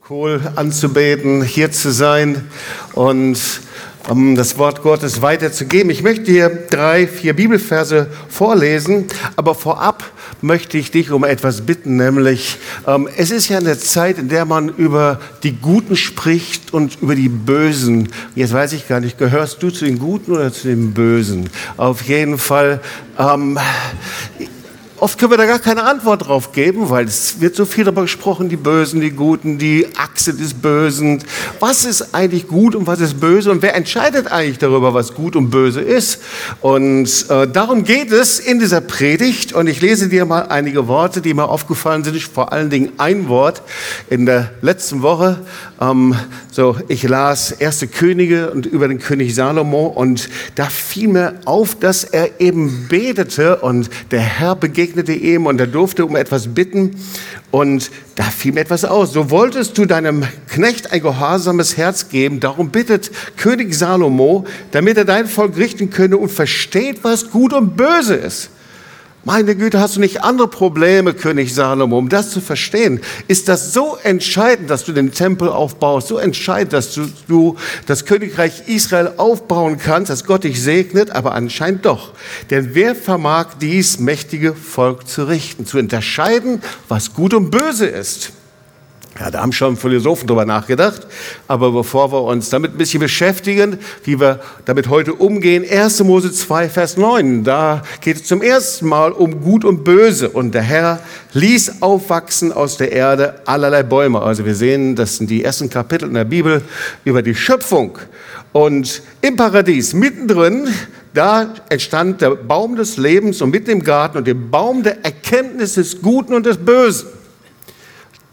Kohl anzubeten, hier zu sein und um das Wort Gottes weiterzugeben. Ich möchte dir drei, vier Bibelverse vorlesen, aber vorab möchte ich dich um etwas bitten, nämlich ähm, es ist ja eine Zeit, in der man über die Guten spricht und über die Bösen. Jetzt weiß ich gar nicht, gehörst du zu den Guten oder zu den Bösen? Auf jeden Fall. Ähm, Oft können wir da gar keine Antwort drauf geben, weil es wird so viel darüber gesprochen, die Bösen, die Guten, die Achse des Bösen. Was ist eigentlich gut und was ist böse und wer entscheidet eigentlich darüber, was gut und böse ist? Und äh, darum geht es in dieser Predigt und ich lese dir mal einige Worte, die mir aufgefallen sind. Vor allen Dingen ein Wort in der letzten Woche. Ähm, so, ich las Erste Könige und über den König Salomo und da fiel mir auf, dass er eben betete und der Herr begegnete begegnete ihm und er durfte um etwas bitten und da fiel mir etwas aus. So wolltest du deinem Knecht ein gehorsames Herz geben, darum bittet König Salomo, damit er dein Volk richten könne und versteht, was gut und böse ist. Meine Güte, hast du nicht andere Probleme, König Salomo, um das zu verstehen? Ist das so entscheidend, dass du den Tempel aufbaust, so entscheidend, dass du, du das Königreich Israel aufbauen kannst, dass Gott dich segnet? Aber anscheinend doch. Denn wer vermag dies mächtige Volk zu richten, zu unterscheiden, was gut und böse ist? Ja, da haben schon Philosophen drüber nachgedacht. Aber bevor wir uns damit ein bisschen beschäftigen, wie wir damit heute umgehen, 1. Mose 2, Vers 9, da geht es zum ersten Mal um Gut und Böse. Und der Herr ließ aufwachsen aus der Erde allerlei Bäume. Also wir sehen, das sind die ersten Kapitel in der Bibel über die Schöpfung. Und im Paradies, mittendrin, da entstand der Baum des Lebens und mitten im Garten und der Baum der Erkenntnis des Guten und des Bösen.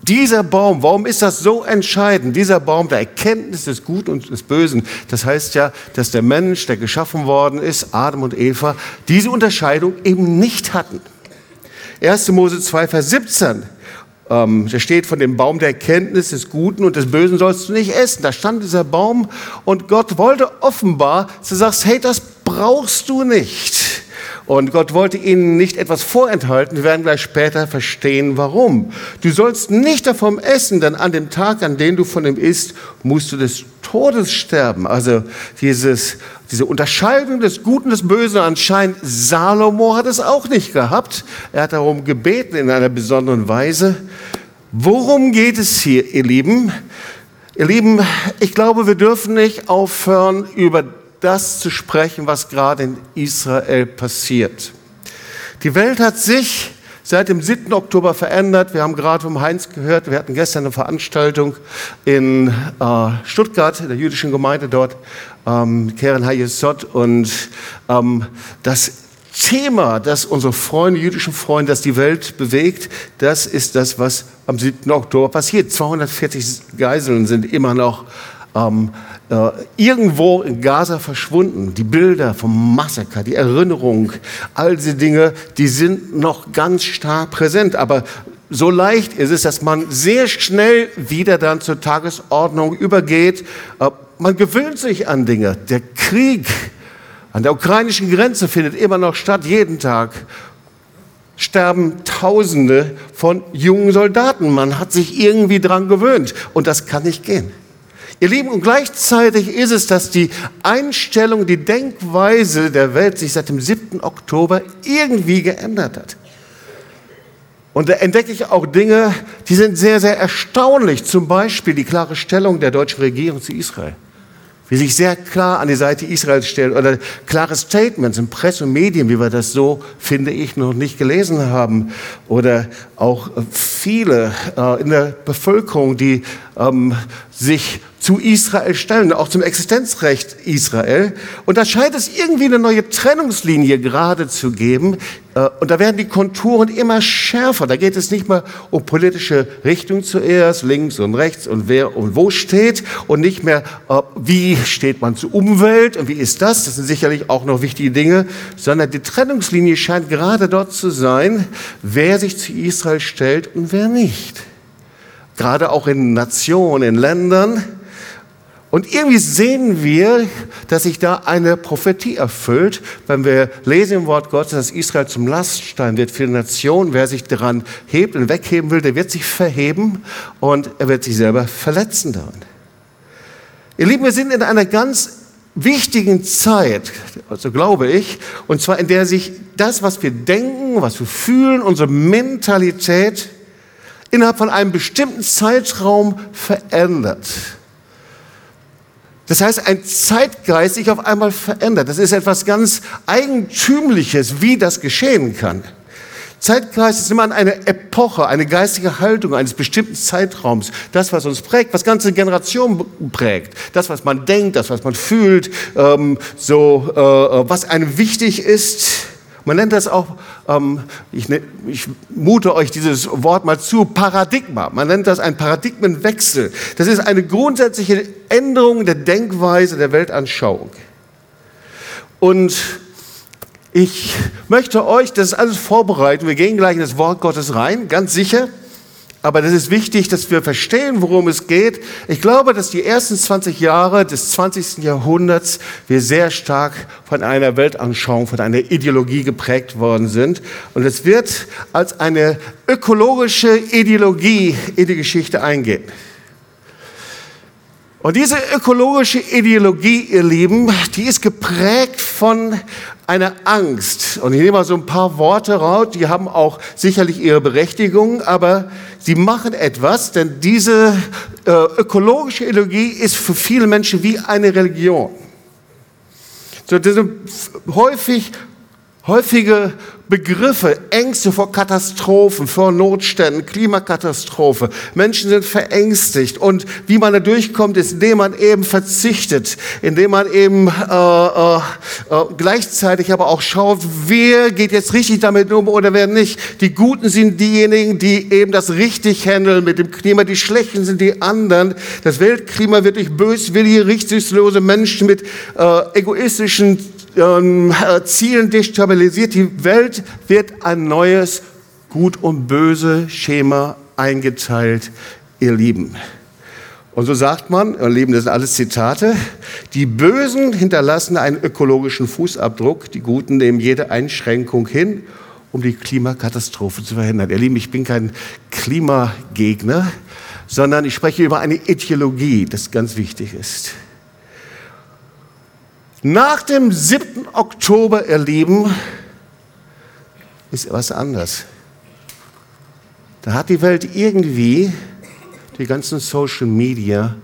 Dieser Baum, warum ist das so entscheidend? Dieser Baum der Erkenntnis des Guten und des Bösen. Das heißt ja, dass der Mensch, der geschaffen worden ist, Adam und Eva, diese Unterscheidung eben nicht hatten. 1. Mose 2, Vers 17. Ähm, da steht von dem Baum der Erkenntnis des Guten und des Bösen sollst du nicht essen. Da stand dieser Baum und Gott wollte offenbar, dass du sagst, hey, das brauchst du nicht. Und Gott wollte ihnen nicht etwas vorenthalten. Wir werden gleich später verstehen, warum. Du sollst nicht davon essen, denn an dem Tag, an dem du von ihm isst, musst du des Todes sterben. Also dieses, diese Unterscheidung des Guten und des Bösen anscheinend, Salomo hat es auch nicht gehabt. Er hat darum gebeten in einer besonderen Weise. Worum geht es hier, ihr Lieben? Ihr Lieben, ich glaube, wir dürfen nicht aufhören, über das zu sprechen, was gerade in Israel passiert. Die Welt hat sich seit dem 7. Oktober verändert. Wir haben gerade vom Heinz gehört, wir hatten gestern eine Veranstaltung in äh, Stuttgart, in der jüdischen Gemeinde dort, ähm, Keren Hayesot. Und ähm, das Thema, das unsere Freunde, jüdischen Freunde, das die Welt bewegt, das ist das, was am 7. Oktober passiert. 240 Geiseln sind immer noch ähm, äh, irgendwo in Gaza verschwunden. Die Bilder vom Massaker, die Erinnerung, all diese Dinge, die sind noch ganz stark präsent. Aber so leicht ist es, dass man sehr schnell wieder dann zur Tagesordnung übergeht. Äh, man gewöhnt sich an Dinge. Der Krieg an der ukrainischen Grenze findet immer noch statt, jeden Tag sterben Tausende von jungen Soldaten. Man hat sich irgendwie dran gewöhnt und das kann nicht gehen. Ihr Lieben, und gleichzeitig ist es, dass die Einstellung, die Denkweise der Welt sich seit dem 7. Oktober irgendwie geändert hat. Und da entdecke ich auch Dinge, die sind sehr, sehr erstaunlich. Zum Beispiel die klare Stellung der deutschen Regierung zu Israel. Wie sich sehr klar an die Seite Israels stellt oder klare Statements in Presse und Medien, wie wir das so, finde ich, noch nicht gelesen haben. Oder auch viele äh, in der Bevölkerung, die ähm, sich zu Israel stellen, auch zum Existenzrecht Israel. Und da scheint es irgendwie eine neue Trennungslinie gerade zu geben. Äh, und da werden die Konturen immer schärfer. Da geht es nicht mehr um politische Richtung zuerst, links und rechts und wer und wo steht und nicht mehr, äh, wie steht man zur Umwelt und wie ist das. Das sind sicherlich auch noch wichtige Dinge, sondern die Trennungslinie scheint gerade dort zu sein, wer sich zu Israel stellt und wer nicht. Gerade auch in Nationen, in Ländern, Und irgendwie sehen wir, dass sich da eine Prophetie erfüllt, wenn wir lesen im Wort Gottes, dass Israel zum Laststein wird für die Nation. Wer sich daran hebt und wegheben will, der wird sich verheben und er wird sich selber verletzen daran. Ihr Lieben, wir sind in einer ganz wichtigen Zeit, also glaube ich, und zwar in der sich das, was wir denken, was wir fühlen, unsere Mentalität innerhalb von einem bestimmten Zeitraum verändert. Das heißt, ein Zeitgeist sich auf einmal verändert. Das ist etwas ganz Eigentümliches, wie das geschehen kann. Zeitgeist ist immer eine Epoche, eine geistige Haltung eines bestimmten Zeitraums. Das, was uns prägt, was ganze Generationen prägt. Das, was man denkt, das, was man fühlt, ähm, so, äh, was einem wichtig ist. Man nennt das auch, ähm, ich, ne, ich, mute euch dieses Wort mal zu, Paradigma. Man nennt das ein Paradigmenwechsel. Das ist eine grundsätzliche Änderung der Denkweise, der Weltanschauung. Und ich möchte euch das alles vorbereiten. Wir gehen gleich in das Wort Gottes rein, ganz sicher. Aber das ist wichtig, dass wir verstehen, worum es geht. Ich glaube, dass die ersten 20 Jahre des 20. Jahrhunderts wir sehr stark von einer Weltanschauung, von einer Ideologie geprägt worden sind. Und es wird als eine ökologische Ideologie in die Geschichte eingehen. Und diese ökologische Ideologie, ihr Lieben, die ist geprägt von einer Angst. Und ich nehme mal so ein paar Worte raus, die haben auch sicherlich ihre Berechtigung, aber sie machen etwas, denn diese äh, ökologische Ideologie ist für viele Menschen wie eine Religion. So, das sind häufig häufige Begriffe, Ängste vor Katastrophen, vor Notständen, Klimakatastrophe. Menschen sind verängstigt und wie man da durchkommt, ist, indem man eben verzichtet, indem man eben äh, äh, äh, gleichzeitig aber auch schaut, wer geht jetzt richtig damit um oder wer nicht. Die Guten sind diejenigen, die eben das richtig handeln mit dem Klima, die Schlechten sind die anderen. Das Weltklima wird durch böswillige, rücksichtslose Menschen mit äh, egoistischen ähm, äh, Zielen destabilisiert. Die Welt wird ein neues Gut und Böse Schema eingeteilt, ihr Lieben. Und so sagt man, ihr Lieben, das sind alles Zitate, die Bösen hinterlassen einen ökologischen Fußabdruck, die Guten nehmen jede Einschränkung hin, um die Klimakatastrophe zu verhindern. Ihr Lieben, ich bin kein Klimagegner, sondern ich spreche über eine Ideologie, das ganz wichtig ist. Nach dem 7. Oktober, ihr Lieben, ist was anders. Da hat die Welt irgendwie die ganzen Social Media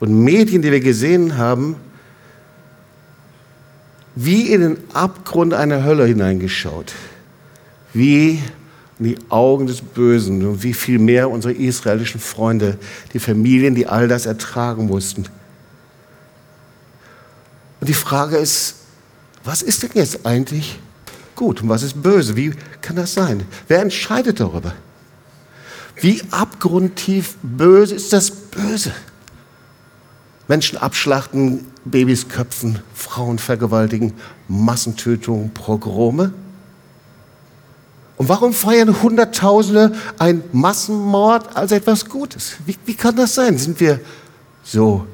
und Medien, die wir gesehen haben, wie in den Abgrund einer Hölle hineingeschaut. Wie in die Augen des Bösen und wie viel mehr unsere israelischen Freunde, die Familien, die all das ertragen mussten. Und die Frage ist, was ist denn jetzt eigentlich gut und was ist böse? Wie kann das sein? Wer entscheidet darüber? Wie abgrundtief böse ist das Böse? Menschen abschlachten, Babys köpfen, Frauen vergewaltigen, Massentötungen, Progrome. Und warum feiern Hunderttausende ein Massenmord als etwas Gutes? Wie, wie kann das sein? Sind wir so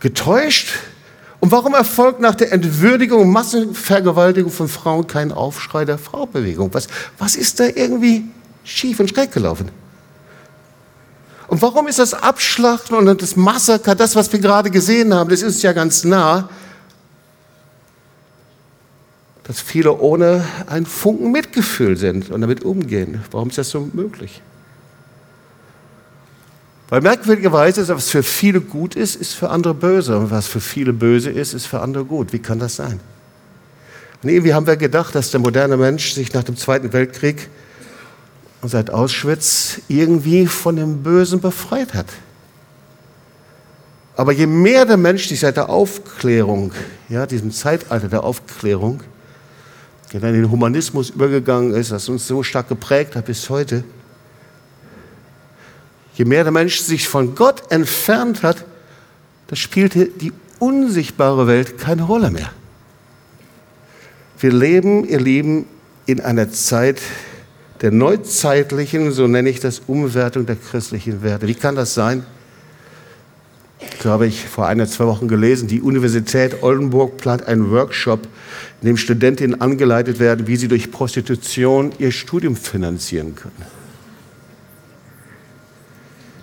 getäuscht? Und warum erfolgt nach der Entwürdigung und Massenvergewaltigung von Frauen kein Aufschrei der Fraubewegung? Was, was ist da irgendwie schief und schräg gelaufen? Und warum ist das Abschlachten und das Massaker, das, was wir gerade gesehen haben, das ist ja ganz nah, dass viele ohne einen Funken Mitgefühl sind und damit umgehen? Warum ist das so möglich? Weil merkwürdigerweise, was für viele gut ist, ist für andere böse. Und was für viele böse ist, ist für andere gut. Wie kann das sein? Und irgendwie haben wir gedacht, dass der moderne Mensch sich nach dem Zweiten Weltkrieg und seit Auschwitz irgendwie von dem Bösen befreit hat. Aber je mehr der Mensch sich seit der Aufklärung, ja, diesem Zeitalter der Aufklärung, der dann in den Humanismus übergegangen ist, das uns so stark geprägt hat bis heute, Je mehr der Mensch sich von Gott entfernt hat, da spielte die unsichtbare Welt keine Rolle mehr. Wir leben, ihr Lieben, in einer Zeit der neuzeitlichen, so nenne ich das, Umwertung der christlichen Werte. Wie kann das sein? dazu habe ich vor ein, zwei Wochen gelesen, die Universität Oldenburg plant einen Workshop, in dem Studentinnen angeleitet werden, wie sie durch Prostitution ihr Studium finanzieren können.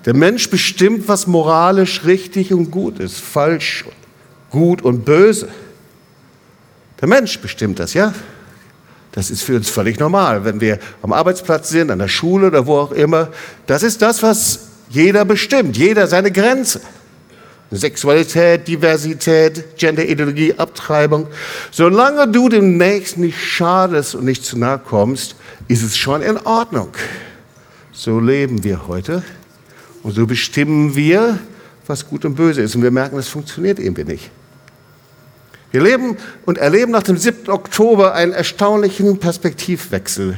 Der Mensch bestimmt, was moralisch richtig und gut ist, falsch, gut und böse. Der Mensch bestimmt das, ja? Das ist für uns völlig normal, wenn wir am Arbeitsplatz sind, an der Schule oder wo auch immer. Das ist das, was jeder bestimmt, jeder seine Grenze. Sexualität, Diversität, Genderideologie, Abtreibung. Solange du dem Nächsten nicht schadest und nicht zu nahe kommst, ist es schon in Ordnung. So leben wir heute und so bestimmen wir, was gut und böse ist. Und wir merken, das funktioniert irgendwie nicht. Wir leben und erleben nach dem 7. Oktober einen erstaunlichen Perspektivwechsel.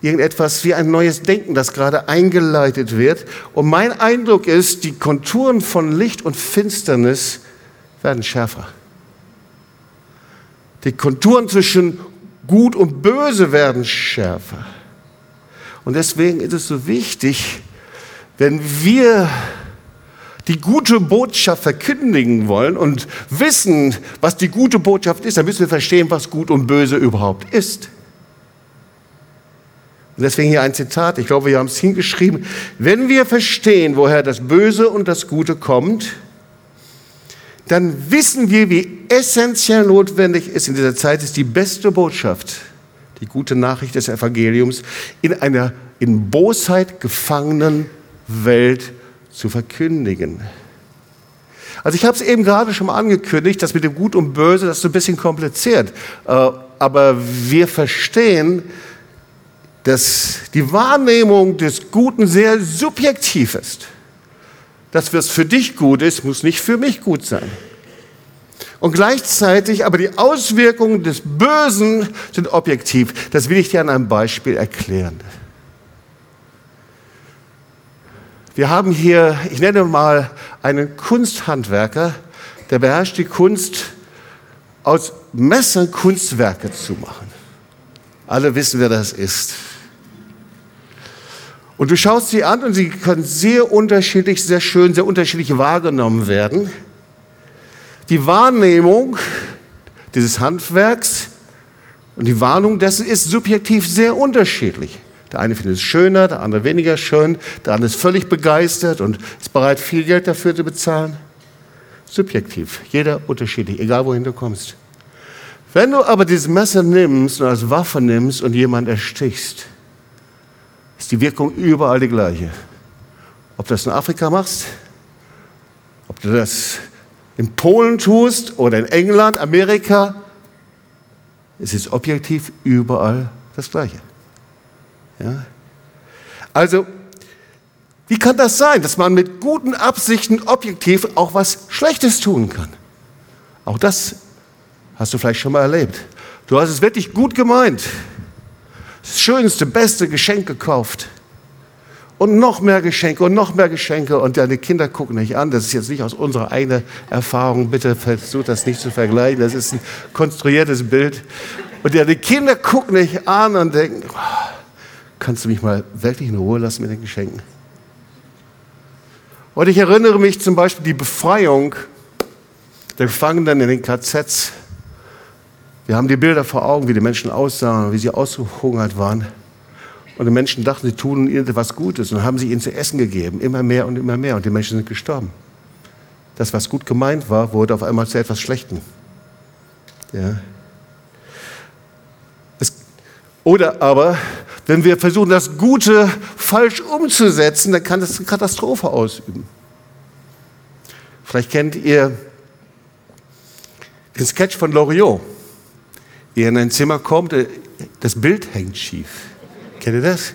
Irgendetwas wie ein neues Denken, das gerade eingeleitet wird. Und mein Eindruck ist, die Konturen von Licht und Finsternis werden schärfer. Die Konturen zwischen Gut und Böse werden schärfer. Und deswegen ist es so wichtig, wenn wir die gute Botschaft verkündigen wollen und wissen, was die gute Botschaft ist, dann müssen wir verstehen, was gut und böse überhaupt ist. Und deswegen hier ein Zitat, ich glaube, wir haben es hingeschrieben. Wenn wir verstehen, woher das Böse und das Gute kommt, dann wissen wir, wie essentiell notwendig ist in dieser Zeit, ist die beste Botschaft, die gute Nachricht des Evangeliums in einer in Bosheit gefangenen Welt zu verkündigen. Also ich habe es eben gerade schon mal angekündigt, dass mit dem Gut und Böse, das ist ein bisschen kompliziert. Äh, aber wir verstehen, dass die Wahrnehmung des Guten sehr subjektiv ist. Das, was für dich gut ist, muss nicht für mich gut sein. Und gleichzeitig aber die Auswirkungen des Bösen sind objektiv. Das will ich dir an einem Beispiel erklären. Wir haben hier, ich nenne mal einen Kunsthandwerker, der beherrscht die Kunst, aus Messern Kunstwerke zu machen. Alle wissen, wer das ist. Und du schaust sie an und sie können sehr unterschiedlich, sehr schön, sehr unterschiedlich wahrgenommen werden. Die Wahrnehmung dieses Handwerks und die Warnung dessen ist subjektiv sehr unterschiedlich. Der eine findet es schöner, der andere weniger schön, der andere ist völlig begeistert und ist bereit, viel Geld dafür zu bezahlen. Subjektiv, jeder unterschiedlich, egal wohin du kommst. Wenn du aber dieses Messer nimmst und als Waffe nimmst und jemand erstichst, ist die Wirkung überall die gleiche. Ob du das in Afrika machst, ob du das in Polen tust oder in England, Amerika, es ist objektiv überall das Gleiche. Ja? Also, wie kann das sein, dass man mit guten Absichten objektiv auch was Schlechtes tun kann? Auch das hast du vielleicht schon mal erlebt. Du hast es wirklich gut gemeint. Das schönste, beste Geschenk gekauft. Und noch mehr Geschenke und noch mehr Geschenke. Und deine Kinder gucken dich an. Das ist jetzt nicht aus unserer eigenen Erfahrung. Bitte versucht das nicht zu vergleichen. Das ist ein konstruiertes Bild. Und deine Kinder gucken dich an und denken, oh, kannst du mich mal wirklich in Ruhe lassen mit den Geschenken? Und ich erinnere mich zum Beispiel die Befreiung der Gefangenen in den KZs. Wir haben die Bilder vor Augen, wie die Menschen aussahen, wie sie ausgehungert waren. Und die Menschen dachten, sie tun ihnen etwas Gutes und haben sie ihnen zu essen gegeben, immer mehr und immer mehr. Und die Menschen sind gestorben. Das, was gut gemeint war, wurde auf einmal zu etwas Schlechtem. Ja. Es, oder aber wenn wir versuchen, das Gute falsch umzusetzen, dann kann das eine Katastrophe ausüben. Vielleicht kennt ihr den Sketch von Loriot. Er in ein Zimmer kommt, äh, das Bild hängt schief. Kennt ihr das?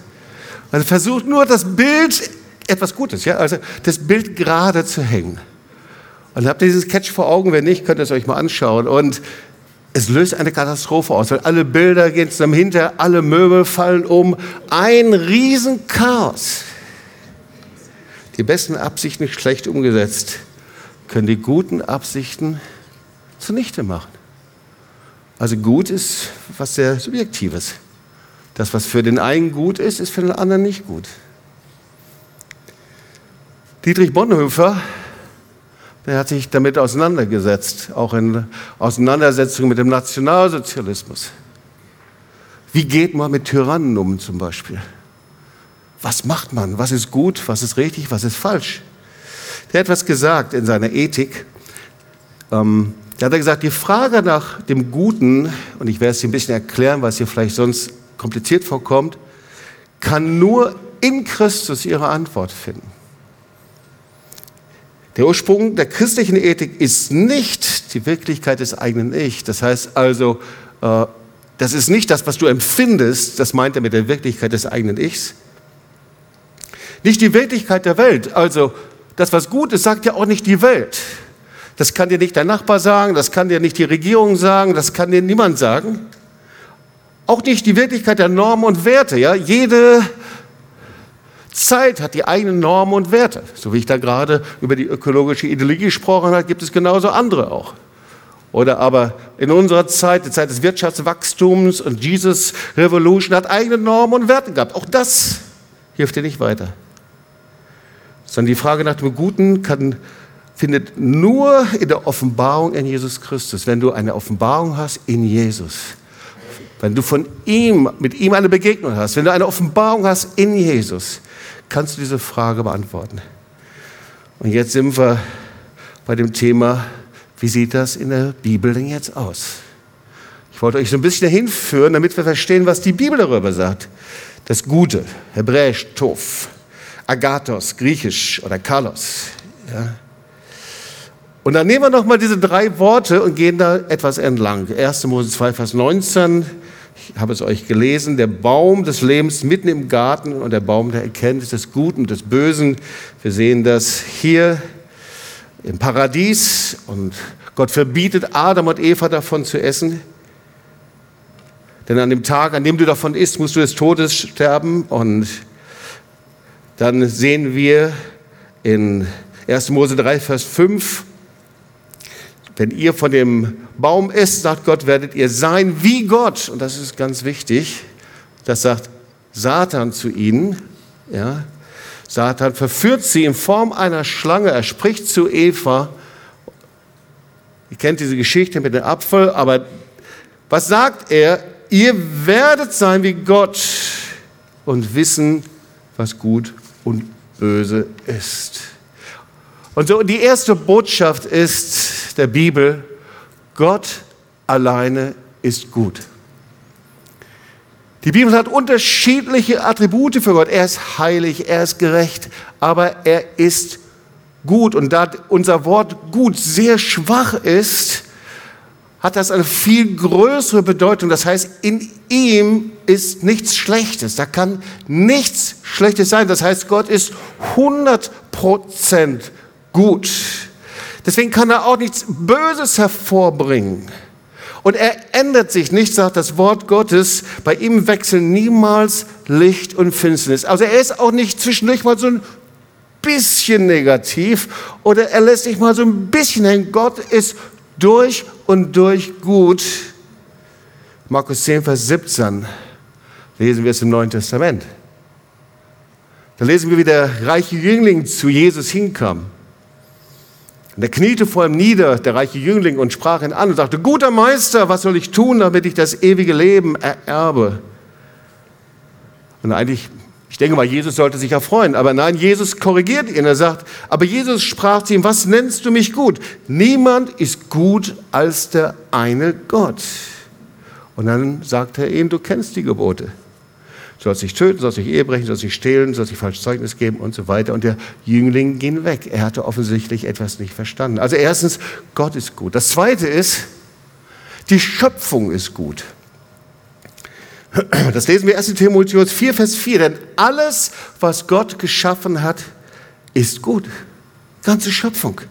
Man versucht nur das Bild, etwas Gutes, ja, also das Bild gerade zu hängen. Und habt ihr diesen Sketch vor Augen? Wenn nicht, könnt ihr es euch mal anschauen. Und es löst eine Katastrophe aus, weil alle Bilder gehen zusammen hinter, alle Möbel fallen um. Ein Riesenchaos. Die besten Absichten schlecht umgesetzt, können die guten Absichten zunichte machen. Also gut ist was sehr Subjektives. Das, was für den einen gut ist, ist für den anderen nicht gut. Dietrich Bonhoeffer Er hat sich damit auseinandergesetzt, auch in Auseinandersetzung mit dem Nationalsozialismus. Wie geht man mit Tyrannen um zum Beispiel? Was macht man? Was ist gut? Was ist richtig? Was ist falsch? Der hat etwas gesagt in seiner Ethik. Ähm, da hat er gesagt, die Frage nach dem Guten, und ich werde es ein bisschen erklären, was hier vielleicht sonst kompliziert vorkommt, kann nur in Christus ihre Antwort finden. Der Ursprung der christlichen Ethik ist nicht die Wirklichkeit des eigenen Ich. Das heißt also, äh, das ist nicht das, was du empfindest, das meint er mit der Wirklichkeit des eigenen Ichs. Nicht die Wirklichkeit der Welt. Also, das, was gut ist, sagt ja auch nicht die Welt. Das kann dir nicht dein Nachbar sagen, das kann dir nicht die Regierung sagen, das kann dir niemand sagen. Auch nicht die Wirklichkeit der Normen und Werte. Ja? Jede Zeit hat die eigenen Normen und Werte. So wie ich da gerade über die ökologische Ideologie gesprochen habe, gibt es genauso andere auch. Oder aber in unserer Zeit, die Zeit des Wirtschaftswachstums und Jesus Revolution hat eigene Normen und Werte gehabt. Auch das hilft dir nicht weiter. Sondern die Frage nach dem Guten kann, findet nur in der Offenbarung in Jesus Christus. Wenn du eine Offenbarung hast in Jesus, wenn du von ihm, mit ihm eine Begegnung hast, wenn du eine Offenbarung hast in Jesus, kannst du diese Frage beantworten. Und jetzt sind wir bei dem Thema, wie sieht das in der Bibel denn jetzt aus? Ich wollte euch so ein bisschen dahin führen, damit wir verstehen, was die Bibel darüber sagt. Das Gute, hebräisch Tov, Agathos, griechisch oder Kalos. Ja. Und dann nehmen wir noch mal diese drei Worte und gehen da etwas entlang. 1. Mose 2, Vers 19, ich habe es euch gelesen, der Baum des Lebens mitten im Garten und der Baum der Erkenntnis des Guten und des Bösen. Wir sehen das hier im Paradies und Gott verbietet Adam und Eva davon zu essen. Denn an dem Tag, an dem du davon isst, musst du des Todes sterben. Und dann sehen wir in 1. Mose 3, Vers 5, wenn ihr von dem Baum isst, sagt Gott, werdet ihr sein wie Gott. Und das ist ganz wichtig. Das sagt Satan zu ihnen. Ja. Satan verführt sie in Form einer Schlange. Er spricht zu Eva. Ihr kennt diese Geschichte mit dem Apfel, aber was sagt er? Ihr werdet sein wie Gott und wissen, was gut und böse ist. Und so die erste Botschaft ist der Bibel, Gott alleine ist gut. Die Bibel hat unterschiedliche Attribute für Gott. Er ist heilig, er ist gerecht, aber er ist gut. Und da unser Wort gut sehr schwach ist, hat das eine viel größere Bedeutung. Das heißt, in ihm ist nichts Schlechtes. Da kann nichts Schlechtes sein. Das heißt, Gott ist 100 Prozent gut. Deswegen kann er auch nichts Böses hervorbringen. Und er ändert sich nicht, sagt das Wort Gottes. Bei ihm wechseln niemals Licht und Finsternis. Also er ist auch nicht zwischendurch mal so ein bisschen negativ oder er lässt sich mal so ein bisschen hängen. Gott ist durch und durch gut. Markus 10, Vers 17 lesen wir es im Neuen Testament. Da lesen wir, wie der reiche Jüngling zu Jesus hinkam. Und er kniete vor ihm nieder, der reiche Jüngling, und sprach ihn an und sagte, guter Meister, was soll ich tun, damit ich das ewige Leben ererbe? Und eigentlich, ich denke mal, Jesus sollte sich erfreuen, aber nein, Jesus korrigiert ihn. Er sagt, aber Jesus sprach zu ihm, was nennst du mich gut? Niemand ist gut als der eine Gott. Und dann sagt er ihm, du kennst die Gebote sollst nicht töten, sollst nicht Ehe brechen, sollst nicht stehlen, sollst nicht falsches Zeugnis geben und so weiter. Und der Jüngling ging weg. Er hatte offensichtlich etwas nicht verstanden. Also erstens, Gott ist gut. Das zweite ist, die Schöpfung ist gut. Das lesen wir 1. Timotheus 4, Vers 4. Denn alles, was Gott geschaffen hat, ist gut. Ganze Schöpfung.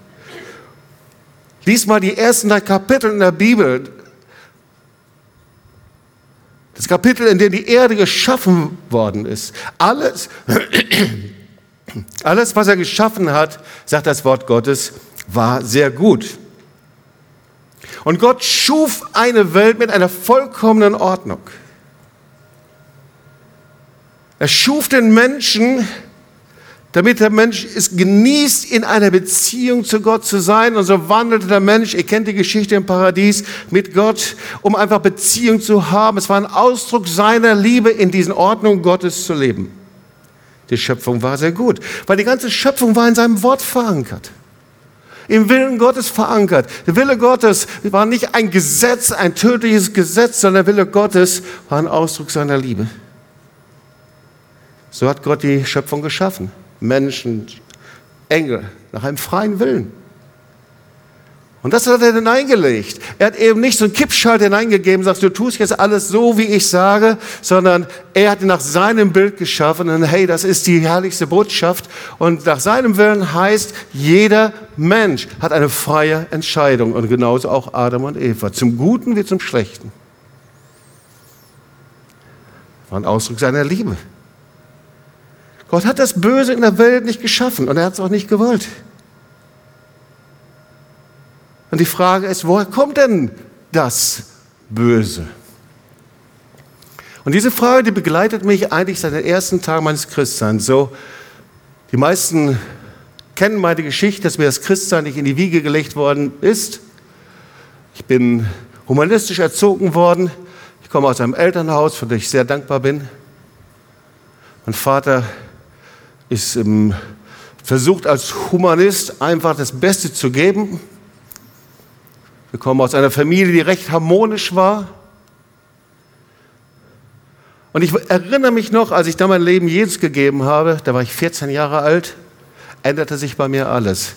Lies mal die ersten drei Kapitel in der Bibel. Das Kapitel, in dem die Erde geschaffen worden ist. Alles, alles, was er geschaffen hat, sagt das Wort Gottes, war sehr gut. Und Gott schuf eine Welt mit einer vollkommenen Ordnung. Er schuf den Menschen, damit der Mensch es genießt, in einer Beziehung zu Gott zu sein. Und so wandelte der Mensch, ihr kennt die Geschichte im Paradies, mit Gott, um einfach Beziehung zu haben. Es war ein Ausdruck seiner Liebe, in diesen Ordnungen Gottes zu leben. Die Schöpfung war sehr gut, weil die ganze Schöpfung war in seinem Wort verankert. Im Willen Gottes verankert. Der Wille Gottes war nicht ein Gesetz, ein tödliches Gesetz, sondern der Wille Gottes war ein Ausdruck seiner Liebe. So hat Gott die Schöpfung geschaffen. Menschen, Engel, nach einem freien Willen. Und das hat er hineingelegt. Er hat eben nicht so einen Kippschalter hineingegeben, sagst du tust jetzt alles so, wie ich sage, sondern er hat ihn nach seinem Bild geschaffen und hey, das ist die herrlichste Botschaft. Und nach seinem Willen heißt, jeder Mensch hat eine freie Entscheidung und genauso auch Adam und Eva, zum Guten wie zum Schlechten. War ein Ausdruck seiner Liebe. Gott hat das Böse in der Welt nicht geschaffen und er hat es auch nicht gewollt. Und die Frage ist, woher kommt denn das Böse? Und diese Frage, die begleitet mich eigentlich seit den ersten Tagen meines Christseins. So, die meisten kennen meine Geschichte, dass mir das Christsein nicht in die Wiege gelegt worden ist. Ich bin humanistisch erzogen worden. Ich komme aus einem Elternhaus, für das ich sehr dankbar bin. Mein Vater ist ähm, versucht als Humanist einfach das Beste zu geben. Wir kommen aus einer Familie, die recht harmonisch war. Und ich erinnere mich noch, als ich da mein Leben Jesus gegeben habe, da war ich 14 Jahre alt, änderte sich bei mir alles.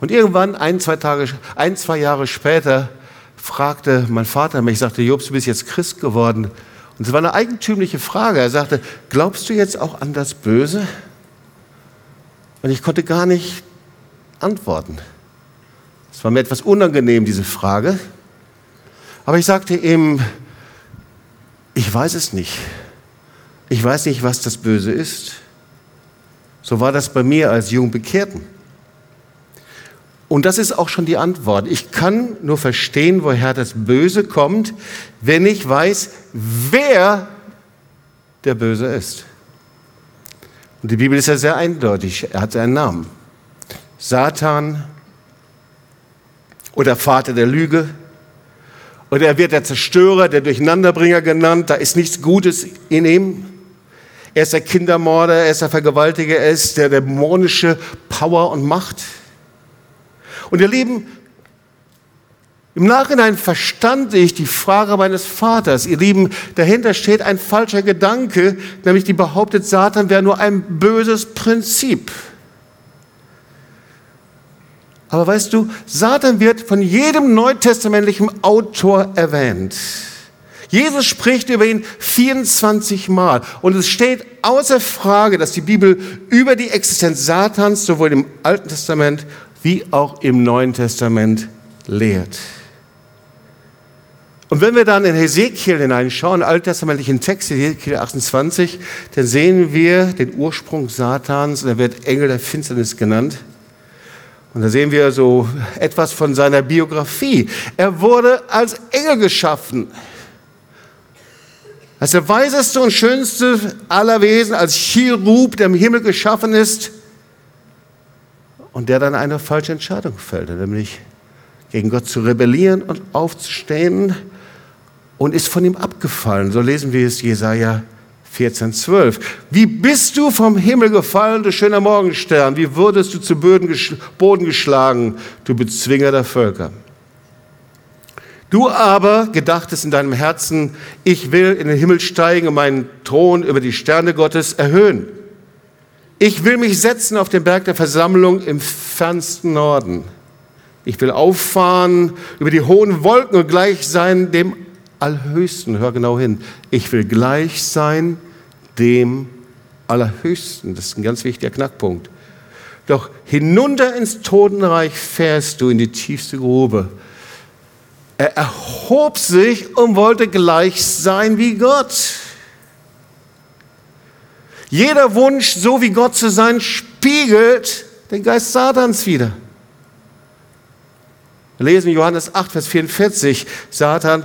Und irgendwann, ein, zwei, Tage, ein, zwei Jahre später, fragte mein Vater mich, sagte, Jobs, du bist jetzt Christ geworden. Und es war eine eigentümliche Frage. Er sagte, glaubst du jetzt auch an das Böse? Und ich konnte gar nicht antworten. Es war mir etwas unangenehm, diese Frage. Aber ich sagte ihm, ich weiß es nicht. Ich weiß nicht, was das Böse ist. So war das bei mir als Jungbekehrten. Und das ist auch schon die Antwort. Ich kann nur verstehen, woher das Böse kommt, wenn ich weiß, wer der Böse ist. Und die Bibel ist ja sehr eindeutig. Er hat seinen Namen. Satan oder Vater der Lüge. Oder er wird der Zerstörer, der Durcheinanderbringer genannt. Da ist nichts Gutes in ihm. Er ist der Kindermorder, er ist der Vergewaltiger, er ist der dämonische Power und Macht. Und ihr Lieben, im Nachhinein verstand ich die Frage meines Vaters. Ihr Lieben, dahinter steht ein falscher Gedanke, nämlich die behauptet, Satan wäre nur ein böses Prinzip. Aber weißt du, Satan wird von jedem neutestamentlichen Autor erwähnt. Jesus spricht über ihn 24 Mal. Und es steht außer Frage, dass die Bibel über die Existenz Satans sowohl im Alten Testament wie auch im Neuen Testament lehrt. Und wenn wir dann in Hesekiel hineinschauen, alttestamentlichen Text, Hesekiel 28, dann sehen wir den Ursprung Satans und er wird Engel der Finsternis genannt. Und da sehen wir so etwas von seiner Biografie. Er wurde als Engel geschaffen. Als der weiseste und schönste aller Wesen, als Chirub, der im Himmel geschaffen ist und der dann eine falsche Entscheidung fällt, nämlich gegen Gott zu rebellieren und aufzustehen und ist von ihm abgefallen. So lesen wir es Jesaja 14, 12. Wie bist du vom Himmel gefallen, du schöner Morgenstern? Wie wurdest du zu Boden geschlagen, du Bezwinger der Völker? Du aber gedachtest in deinem Herzen, ich will in den Himmel steigen und meinen Thron über die Sterne Gottes erhöhen. Ich will mich setzen auf den Berg der Versammlung im fernsten Norden. Ich will auffahren über die hohen Wolken und gleich sein dem Allerhöchsten, hör genau hin, ich will gleich sein dem Allerhöchsten. Das ist ein ganz wichtiger Knackpunkt. Doch hinunter ins Totenreich fährst du in die tiefste Grube. Er erhob sich und wollte gleich sein wie Gott. Jeder Wunsch, so wie Gott zu sein, spiegelt den Geist Satans wieder. Wir lesen Johannes 8, Vers 44. Satan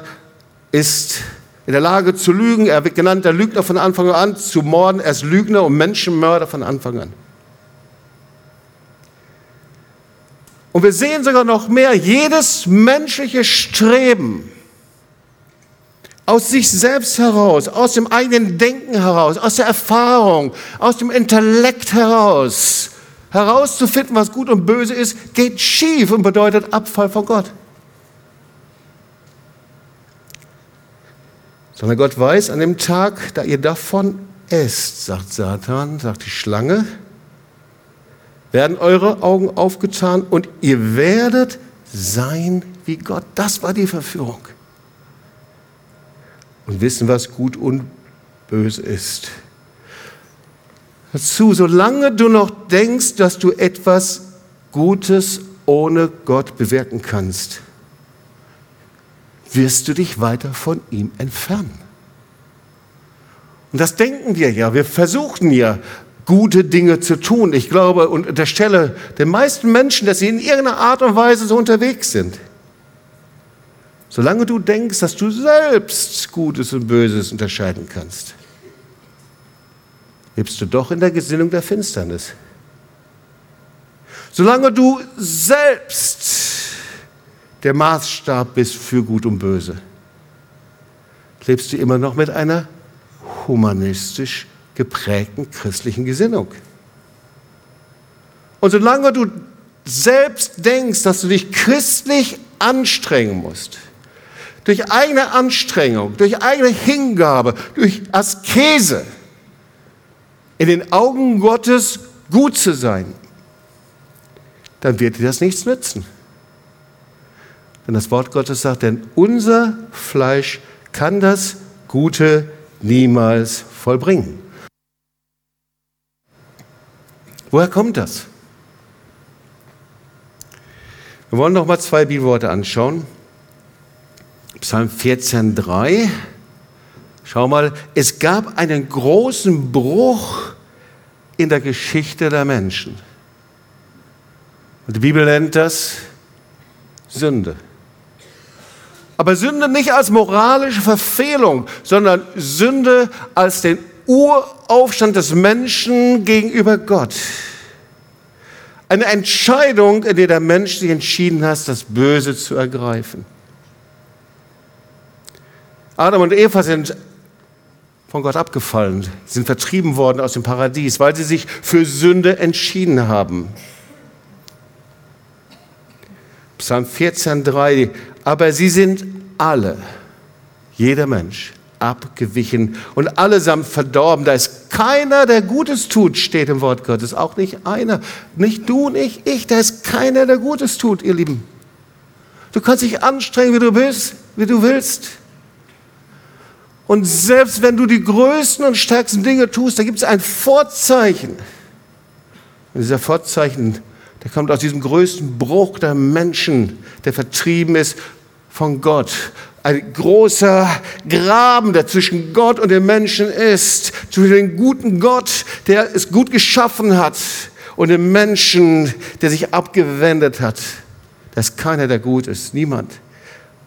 ist in der Lage zu lügen. Er wird genannt der Lügner von Anfang an, zu morden. Er ist Lügner und Menschenmörder von Anfang an. Und wir sehen sogar noch mehr, jedes menschliche Streben aus sich selbst heraus, aus dem eigenen Denken heraus, aus der Erfahrung, aus dem Intellekt heraus, herauszufinden, was gut und böse ist, geht schief und bedeutet Abfall von Gott. Sondern Gott weiß, an dem Tag, da ihr davon esst, sagt Satan, sagt die Schlange, werden eure Augen aufgetan und ihr werdet sein wie Gott. Das war die Verführung. Und wissen, was gut und böse ist. Dazu, solange du noch denkst, dass du etwas Gutes ohne Gott bewirken kannst, wirst du dich weiter von ihm entfernen. Und das denken wir ja. Wir versuchen ja, gute Dinge zu tun. Ich glaube und unterstelle den meisten Menschen, dass sie in irgendeiner Art und Weise so unterwegs sind. Solange du denkst, dass du selbst Gutes und Böses unterscheiden kannst, lebst du doch in der Gesinnung der Finsternis. Solange du selbst der Maßstab bist für Gut und Böse, lebst du immer noch mit einer humanistisch geprägten christlichen Gesinnung. Und solange du selbst denkst, dass du dich christlich anstrengen musst, durch eigene Anstrengung, durch eigene Hingabe, durch Askese, in den Augen Gottes gut zu sein, dann wird dir das nichts nützen. Denn das Wort Gottes sagt, denn unser Fleisch kann das Gute niemals vollbringen. Woher kommt das? Wir wollen noch mal zwei Bibelworte anschauen. Psalm 14,3. Schau mal, es gab einen großen Bruch in der Geschichte der Menschen. Und die Bibel nennt das Sünde. Aber Sünde nicht als moralische Verfehlung, sondern Sünde als den Uraufstand des Menschen gegenüber Gott. Eine Entscheidung, in der der Mensch sich entschieden hat, das Böse zu ergreifen. Adam und Eva sind von Gott abgefallen, sind vertrieben worden aus dem Paradies, weil sie sich für Sünde entschieden haben. Psalm 14,3, aber sie sind alle, jeder Mensch, abgewichen und allesamt verdorben. Da ist keiner, der Gutes tut, steht im Wort Gottes. Auch nicht einer. Nicht du, nicht ich. Da ist keiner, der Gutes tut, ihr Lieben. Du kannst dich anstrengen, wie du bist, wie du willst. Und selbst wenn du die größten und stärksten Dinge tust, da gibt es ein Vorzeichen. Und dieser Vorzeichen, der kommt aus diesem größten Bruch der Menschen, der vertrieben ist von Gott. Ein großer Graben, der zwischen Gott und dem Menschen ist, zwischen dem guten Gott, der es gut geschaffen hat, und dem Menschen, der sich abgewendet hat. Da ist keiner, der gut ist, niemand.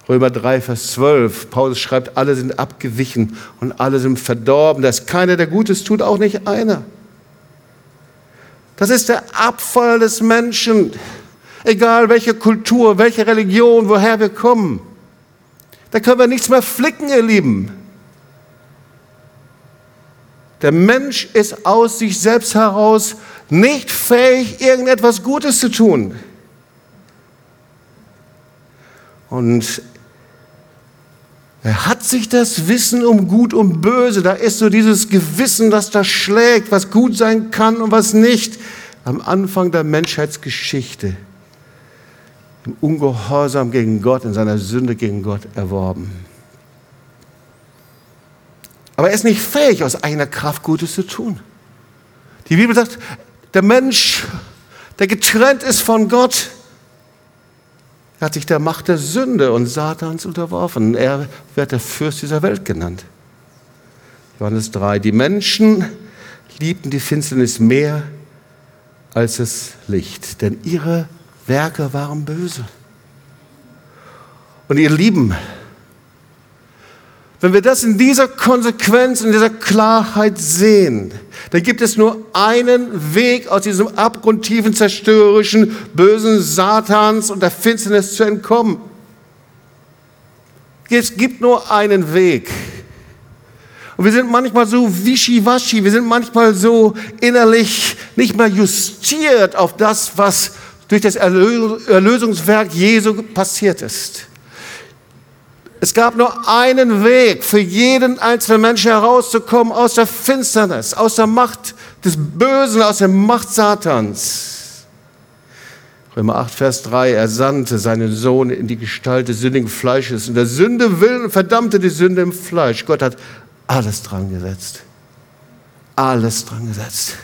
Römer 3, Vers 12. Paulus schreibt, alle sind abgewichen und alle sind verdorben. Da ist keiner, der Gutes tut, auch nicht einer. Das ist der Abfall des Menschen. Egal welche Kultur, welche Religion, woher wir kommen. Da können wir nichts mehr flicken, ihr Lieben. Der Mensch ist aus sich selbst heraus nicht fähig, irgendetwas Gutes zu tun. Und hat sich das Wissen um Gut und Böse. Da ist so dieses Gewissen, das da schlägt, was gut sein kann und was nicht. Am Anfang der Menschheitsgeschichte im Ungehorsam gegen Gott, in seiner Sünde gegen Gott erworben. Aber er ist nicht fähig, aus eigener Kraft Gutes zu tun. Die Bibel sagt, der Mensch, der getrennt ist von Gott, er hat sich der Macht der Sünde und Satans unterworfen. Er wird der Fürst dieser Welt genannt. Johannes 3. Die Menschen liebten die Finsternis mehr als das Licht, denn ihre Werke waren böse. Und ihr Lieben, Wenn wir das in dieser Konsequenz, in dieser Klarheit sehen, dann gibt es nur einen Weg aus diesem abgrundtiefen, zerstörerischen, bösen Satans und der Finsternis zu entkommen. Es gibt nur einen Weg. Und wir sind manchmal so wischiwaschi, wir sind manchmal so innerlich nicht mehr justiert auf das, was durch das Erlösungswerk Jesu passiert ist. Es gab nur einen Weg für jeden einzelnen Menschen herauszukommen aus der Finsternis, aus der Macht des Bösen, aus der Macht Satans. Römer 8, Vers 3, er sandte seinen Sohn in die Gestalt des sündigen Fleisches und der Sünde willen verdammte die Sünde im Fleisch. Gott hat alles dran gesetzt. Alles dran gesetzt.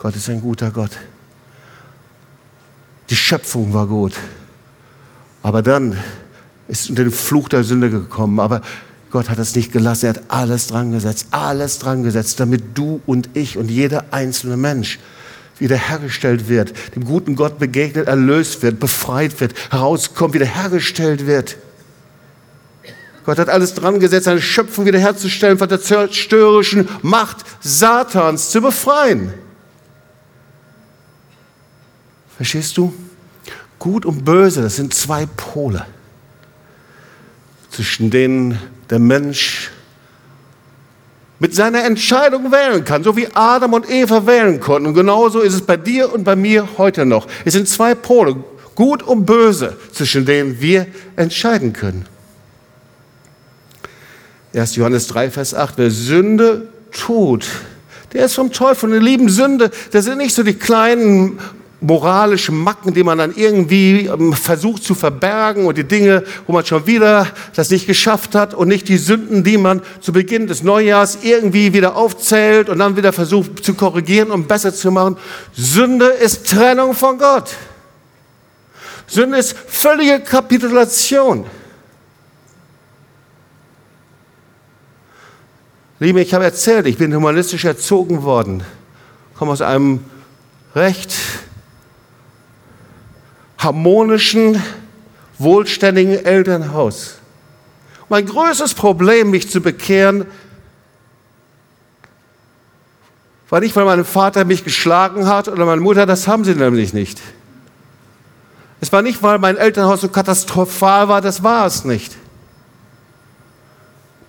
Gott ist ein guter Gott. Die Schöpfung war gut. Aber dann ist unter den Fluch der Sünde gekommen, aber Gott hat es nicht gelassen. Er hat alles dran gesetzt, alles dran gesetzt, damit du und ich und jeder einzelne Mensch wiederhergestellt wird, dem guten Gott begegnet, erlöst wird, befreit wird, herauskommt, wiederhergestellt wird. Gott hat alles dran gesetzt, seine Schöpfung wiederherzustellen, von der zerstörerischen Macht Satans zu befreien. Verstehst du? Gut und böse, das sind zwei Pole zwischen denen der Mensch mit seiner Entscheidung wählen kann, so wie Adam und Eva wählen konnten. Und genauso ist es bei dir und bei mir heute noch. Es sind zwei Pole, gut und böse, zwischen denen wir entscheiden können. 1. Johannes 3, Vers 8, wer Sünde tut, der ist vom Teufel. Und lieben Sünde, das sind nicht so die kleinen moralischen Macken, die man dann irgendwie ähm, versucht zu verbergen und die Dinge, wo man schon wieder das nicht geschafft hat und nicht die Sünden, die man zu Beginn des Neujahrs irgendwie wieder aufzählt und dann wieder versucht zu korrigieren und besser zu machen. Sünde ist Trennung von Gott. Sünde ist völlige Kapitulation. Liebe, ich habe erzählt, ich bin humanistisch erzogen worden, komme aus einem recht harmonischen, wohlständigen Elternhaus. Mein größtes Problem, mich zu bekehren, war nicht, weil mein Vater mich geschlagen hat oder meine Mutter, das haben sie nämlich nicht. Es war nicht, weil mein Elternhaus so katastrophal war, das war es nicht.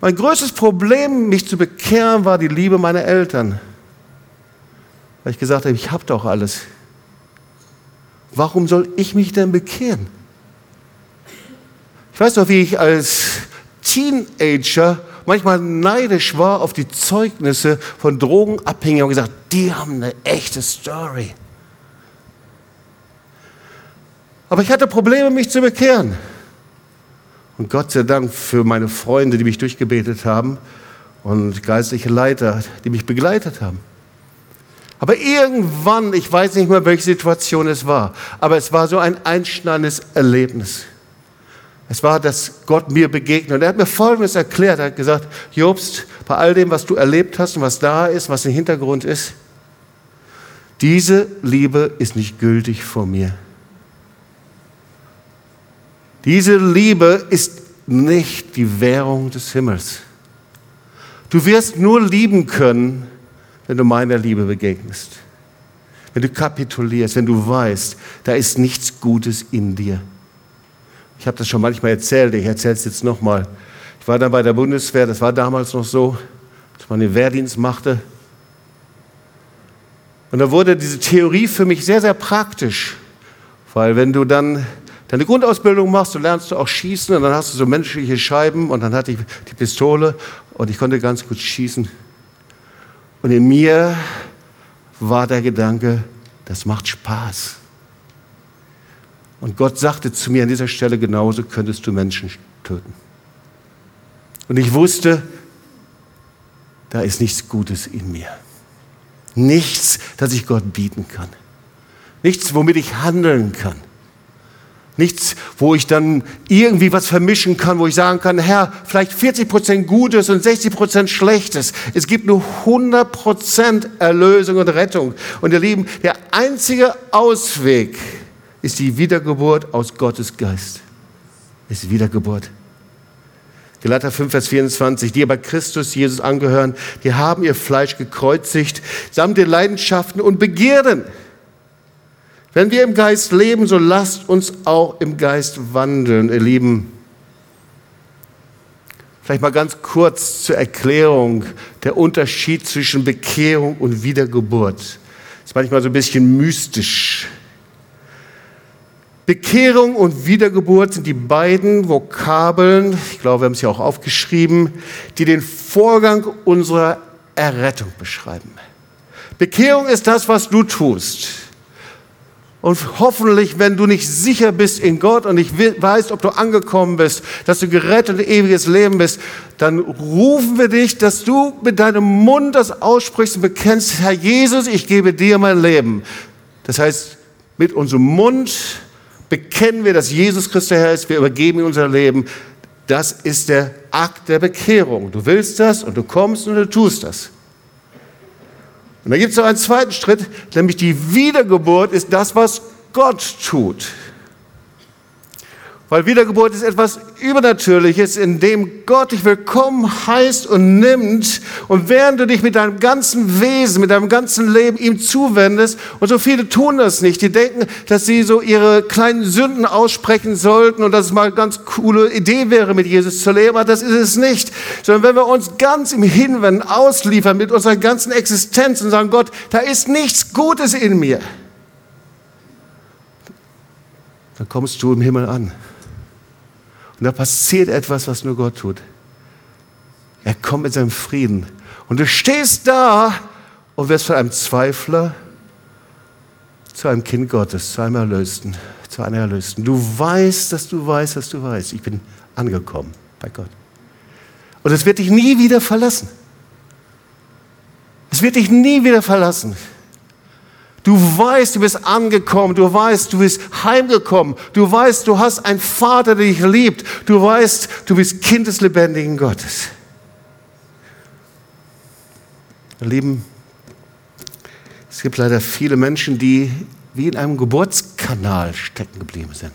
Mein größtes Problem, mich zu bekehren, war die Liebe meiner Eltern. Weil ich gesagt habe, ich habe doch alles. Warum soll ich mich denn bekehren? Ich weiß noch, wie ich als Teenager manchmal neidisch war auf die Zeugnisse von Drogenabhängigen und gesagt, die haben eine echte Story. Aber ich hatte Probleme, mich zu bekehren. Und Gott sei Dank für meine Freunde, die mich durchgebetet haben und geistliche Leiter, die mich begleitet haben. Aber irgendwann, ich weiß nicht mehr, welche Situation es war, aber es war so ein einschneidendes Erlebnis. Es war, dass Gott mir begegnet. Und er hat mir Folgendes erklärt. Er hat gesagt, Jobst, bei all dem, was du erlebt hast und was da ist, was im Hintergrund ist, diese Liebe ist nicht gültig vor mir. Diese Liebe ist nicht die Währung des Himmels. Du wirst nur lieben können, wenn du meiner Liebe begegnest. Wenn du kapitulierst, wenn du weißt, da ist nichts Gutes in dir. Ich habe das schon manchmal erzählt, ich erzähle es jetzt nochmal. Ich war dann bei der Bundeswehr, das war damals noch so, dass man den Wehrdienst machte. Und da wurde diese Theorie für mich sehr, sehr praktisch, weil wenn du dann deine Grundausbildung machst, du lernst du auch schießen und dann hast du so menschliche Scheiben und dann hatte ich die Pistole und ich konnte ganz gut schießen. Und in mir war der Gedanke, das macht Spaß. Und Gott sagte zu mir an dieser Stelle, genauso könntest du Menschen töten. Und ich wusste, da ist nichts Gutes in mir. Nichts, das ich Gott bieten kann. Nichts, womit ich handeln kann. Nichts, wo ich dann irgendwie was vermischen kann, wo ich sagen kann, Herr, vielleicht 40 Prozent Gutes und 60 Prozent Schlechtes. Es gibt nur 100 Prozent Erlösung und Rettung. Und ihr Lieben, der einzige Ausweg ist die Wiedergeburt aus Gottes Geist. Ist Wiedergeburt. Galater 5, Vers 24, die aber Christus Jesus angehören, die haben ihr Fleisch gekreuzigt, samt den Leidenschaften und Begierden. Wenn wir im Geist leben, so lasst uns auch im Geist wandeln, ihr Lieben. Vielleicht mal ganz kurz zur Erklärung der Unterschied zwischen Bekehrung und Wiedergeburt. Das ist manchmal so ein bisschen mystisch. Bekehrung und Wiedergeburt sind die beiden Vokabeln, ich glaube, wir haben es ja auch aufgeschrieben, die den Vorgang unserer Errettung beschreiben. Bekehrung ist das, was du tust. Und hoffentlich, wenn du nicht sicher bist in Gott und nicht weißt, ob du angekommen bist, dass du gerettet und ewiges Leben bist, dann rufen wir dich, dass du mit deinem Mund das aussprichst und bekennst, Herr Jesus, ich gebe dir mein Leben. Das heißt, mit unserem Mund bekennen wir, dass Jesus Christus der Herr ist, wir übergeben ihm unser Leben. Das ist der Akt der Bekehrung. Du willst das und du kommst und du tust das. Und da gibt es noch einen zweiten Schritt, nämlich die Wiedergeburt ist das, was Gott tut. Weil Wiedergeburt ist etwas Übernatürliches, in dem Gott dich willkommen heißt und nimmt. Und während du dich mit deinem ganzen Wesen, mit deinem ganzen Leben ihm zuwendest, und so viele tun das nicht, die denken, dass sie so ihre kleinen Sünden aussprechen sollten und dass es mal eine ganz coole Idee wäre, mit Jesus zu leben, aber das ist es nicht. Sondern wenn wir uns ganz im Hinwenden ausliefern mit unserer ganzen Existenz und sagen, Gott, da ist nichts Gutes in mir, dann kommst du im Himmel an. Und da passiert etwas, was nur Gott tut. Er kommt mit seinem Frieden. Und du stehst da und wirst von einem Zweifler zu einem Kind Gottes, zu einem Erlösten, zu einer Erlösten. Du weißt, dass du weißt, dass du weißt. Ich bin angekommen bei Gott. Und es wird dich nie wieder verlassen. Es wird dich nie wieder verlassen. Du weißt, du bist angekommen. Du weißt, du bist heimgekommen. Du weißt, du hast einen Vater, der dich liebt. Du weißt, du bist Kind des lebendigen Gottes. Lieben, es gibt leider viele Menschen, die wie in einem Geburtskanal stecken geblieben sind.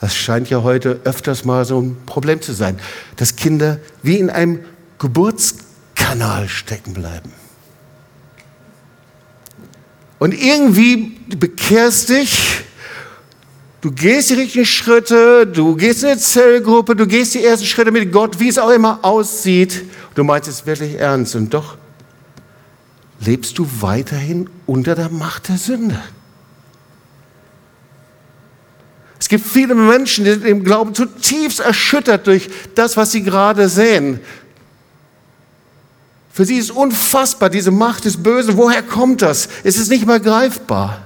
Das scheint ja heute öfters mal so ein Problem zu sein, dass Kinder wie in einem Geburtskanal stecken bleiben. Und irgendwie bekehrst dich, du gehst die richtigen Schritte, du gehst in eine Zellgruppe, du gehst die ersten Schritte mit Gott, wie es auch immer aussieht. Du meinst es wirklich ernst und doch lebst du weiterhin unter der Macht der Sünde. Es gibt viele Menschen, die sind im Glauben zutiefst erschüttert durch das, was sie gerade sehen. Für sie ist unfassbar, diese Macht des Bösen. Woher kommt das? Es ist nicht mehr greifbar,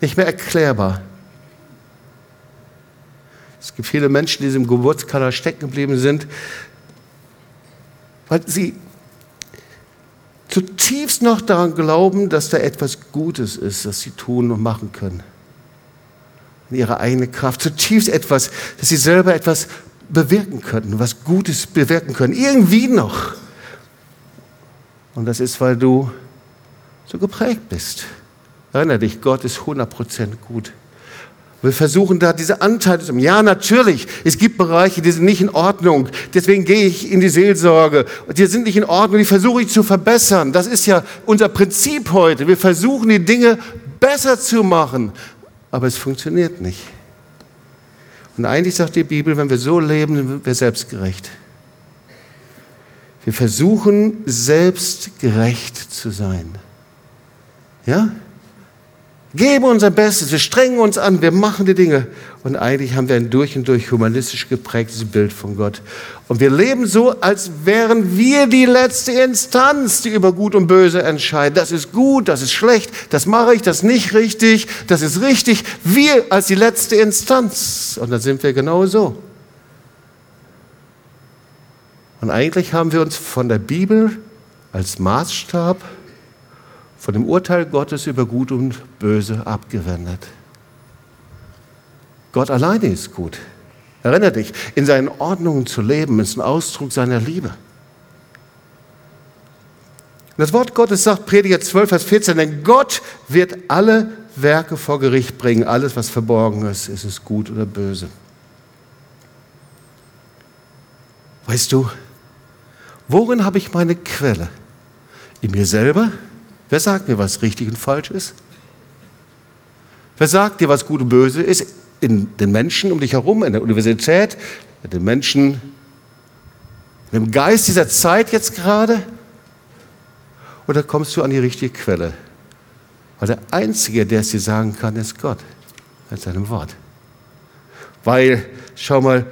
nicht mehr erklärbar. Es gibt viele Menschen, die diesem Geburtskanal stecken geblieben sind, weil sie zutiefst noch daran glauben, dass da etwas Gutes ist, das sie tun und machen können. In ihrer eigenen Kraft. Zutiefst etwas, dass sie selber etwas bewirken können, was Gutes bewirken können. Irgendwie noch. Und das ist, weil du so geprägt bist. Erinnere dich, Gott ist 100% gut. Wir versuchen da diese Anteile zu. Ja, natürlich, es gibt Bereiche, die sind nicht in Ordnung. Deswegen gehe ich in die Seelsorge. Die sind nicht in Ordnung, die versuche ich zu verbessern. Das ist ja unser Prinzip heute. Wir versuchen die Dinge besser zu machen. Aber es funktioniert nicht. Und eigentlich sagt die Bibel, wenn wir so leben, sind wir selbstgerecht. Wir versuchen selbst gerecht zu sein. Ja? Geben unser Bestes, wir strengen uns an, wir machen die Dinge. Und eigentlich haben wir ein durch und durch humanistisch geprägtes Bild von Gott. Und wir leben so, als wären wir die letzte Instanz, die über Gut und Böse entscheidet. Das ist gut, das ist schlecht, das mache ich, das ist nicht richtig, das ist richtig. Wir als die letzte Instanz. Und dann sind wir genau so. Und eigentlich haben wir uns von der Bibel als Maßstab, von dem Urteil Gottes über Gut und Böse abgewendet. Gott alleine ist gut. Erinnere dich, in seinen Ordnungen zu leben, ist ein Ausdruck seiner Liebe. Das Wort Gottes sagt, Prediger 12, Vers 14, denn Gott wird alle Werke vor Gericht bringen. Alles, was verborgen ist, ist es gut oder böse. Weißt du, worin habe ich meine Quelle? In mir selber? Wer sagt mir, was richtig und falsch ist? Wer sagt dir, was gut und böse ist? In den Menschen um dich herum, in der Universität, in den Menschen, im Geist dieser Zeit jetzt gerade? Oder kommst du an die richtige Quelle? Weil der Einzige, der es dir sagen kann, ist Gott mit seinem Wort. Weil, schau mal,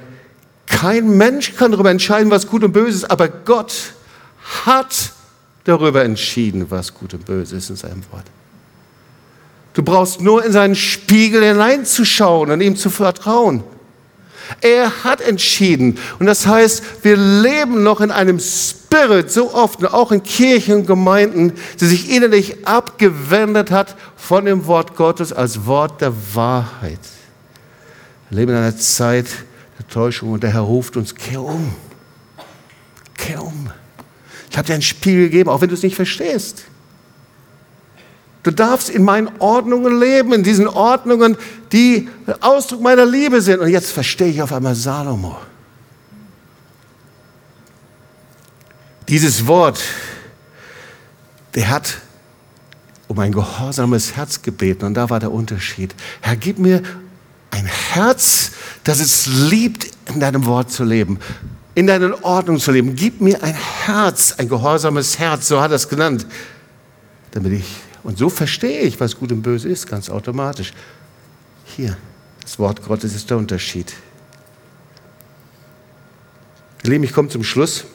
kein Mensch kann darüber entscheiden, was gut und böse ist, aber Gott hat darüber entschieden, was gut und böse ist in seinem Wort. Du brauchst nur in seinen Spiegel hineinzuschauen und ihm zu vertrauen. Er hat entschieden. Und das heißt, wir leben noch in einem Spirit so oft, auch in Kirchen und Gemeinden, die sich innerlich abgewendet hat von dem Wort Gottes als Wort der Wahrheit. Wir leben in einer Zeit der Täuschung und der Herr ruft uns, kehr um. Kehr um. Ich habe dir ein Spiel gegeben, auch wenn du es nicht verstehst. Du darfst in meinen Ordnungen leben, in diesen Ordnungen, die Ausdruck meiner Liebe sind. Und jetzt verstehe ich auf einmal Salomo. Dieses Wort, der hat um ein gehorsames Herz gebeten. Und da war der Unterschied. Herr, gib mir ein Herz, das es liebt, in deinem Wort zu leben, in deinen Ordnungen zu leben. Gib mir ein Herz, ein gehorsames Herz, so hat er es genannt, damit ich und so verstehe ich, was gut und böse ist, ganz automatisch. Hier, das Wort Gottes ist der Unterschied. Ihr Lieben, ich komme zum Schluss.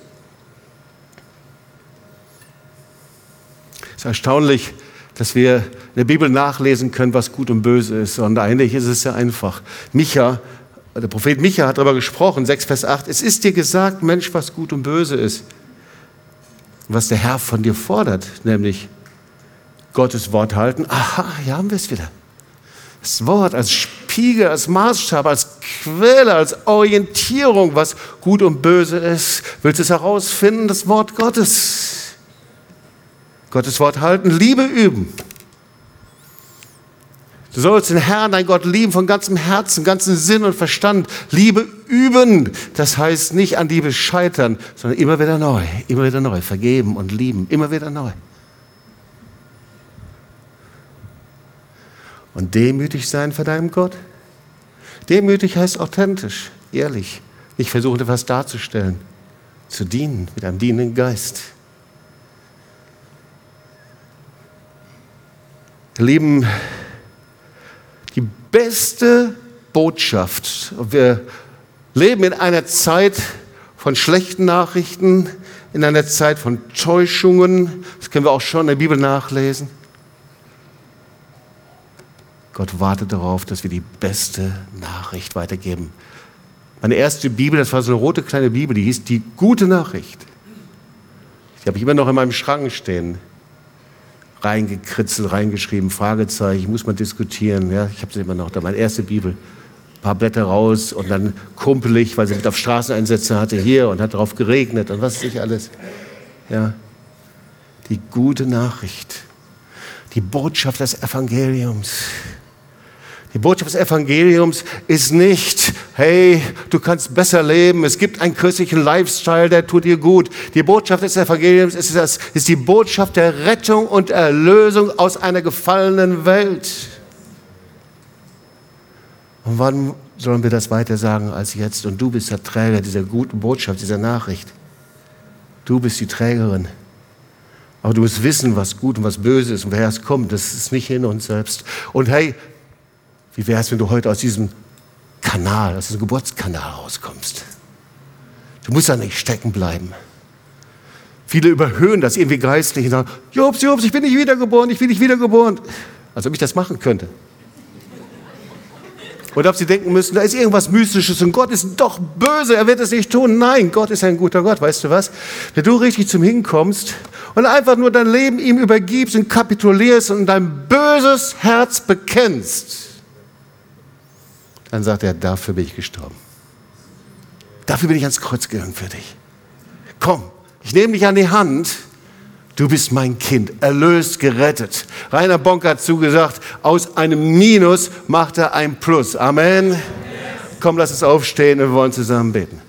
Es ist erstaunlich, dass wir in der Bibel nachlesen können, was gut und böse ist. Und eigentlich ist es sehr einfach. Micha, der Prophet Micha hat darüber gesprochen, 6 Vers 8. Es ist dir gesagt, Mensch, was gut und böse ist. Was der Herr von dir fordert, nämlich Gottes Wort halten. Aha, hier haben wir es wieder. Das Wort als Spiegel, als Maßstab, als Quelle, als Orientierung, was gut und böse ist. Willst du es herausfinden? Das Wort Gottes. Gottes Wort halten, Liebe üben. Du sollst den Herrn, dein Gott, lieben von ganzem Herzen, ganzem Sinn und Verstand. Liebe üben. Das heißt nicht an Liebe scheitern, sondern immer wieder neu, immer wieder neu. Vergeben und lieben, immer wieder neu. und demütig sein vor deinem Gott. Demütig heißt authentisch, ehrlich, nicht versuchen, etwas darzustellen, zu dienen mit einem dienenden Geist. Ihr Lieben, die beste Botschaft, wir leben in einer Zeit von schlechten Nachrichten, in einer Zeit von Täuschungen, das können wir auch schon in der Bibel nachlesen. Gott wartet darauf, dass wir die beste Nachricht weitergeben. Meine erste Bibel, das war so eine rote kleine Bibel, die hieß Die gute Nachricht. Die habe ich immer noch in meinem Schrank stehen. Reingekritzelt, reingeschrieben, Fragezeichen, ich muss mal diskutieren. Ja, ich habe sie immer noch da, meine erste Bibel. Ein paar Blätter raus und dann kumpelig, weil sie mit auf Straßeneinsätze hatte, hier und hat darauf geregnet und was ich alles. Ja. Die gute Nachricht. Die Botschaft des Evangeliums. Die Botschaft des Evangeliums ist nicht, hey, du kannst besser leben, es gibt einen christlichen Lifestyle, der tut dir gut. Die Botschaft des Evangeliums ist, das, ist die Botschaft der Rettung und Erlösung aus einer gefallenen Welt. Und wann sollen wir das weiter sagen als jetzt? Und du bist der Träger dieser guten Botschaft, dieser Nachricht. Du bist die Trägerin. Aber du musst wissen, was gut und was böse ist und woher es kommt. Das ist nicht in uns selbst. Und hey, wie wäre es, wenn du heute aus diesem Kanal, aus diesem Geburtskanal rauskommst? Du musst da nicht stecken bleiben. Viele überhöhen das irgendwie geistlich und sagen, Jobs, Jobs, ich bin nicht wiedergeboren, ich bin nicht wiedergeboren. Als ob ich das machen könnte. Oder ob sie denken müssen, da ist irgendwas Mystisches und Gott ist doch böse, er wird es nicht tun. Nein, Gott ist ein guter Gott, weißt du was? Wenn du richtig zum Hinkommst und einfach nur dein Leben ihm übergibst und kapitulierst und dein böses Herz bekennst, dann sagt er, dafür bin ich gestorben. Dafür bin ich ans Kreuz gegangen für dich. Komm, ich nehme dich an die Hand. Du bist mein Kind, erlöst, gerettet. Rainer Bonk hat zugesagt, aus einem Minus macht er ein Plus. Amen. Komm, lass uns aufstehen und wir wollen zusammen beten.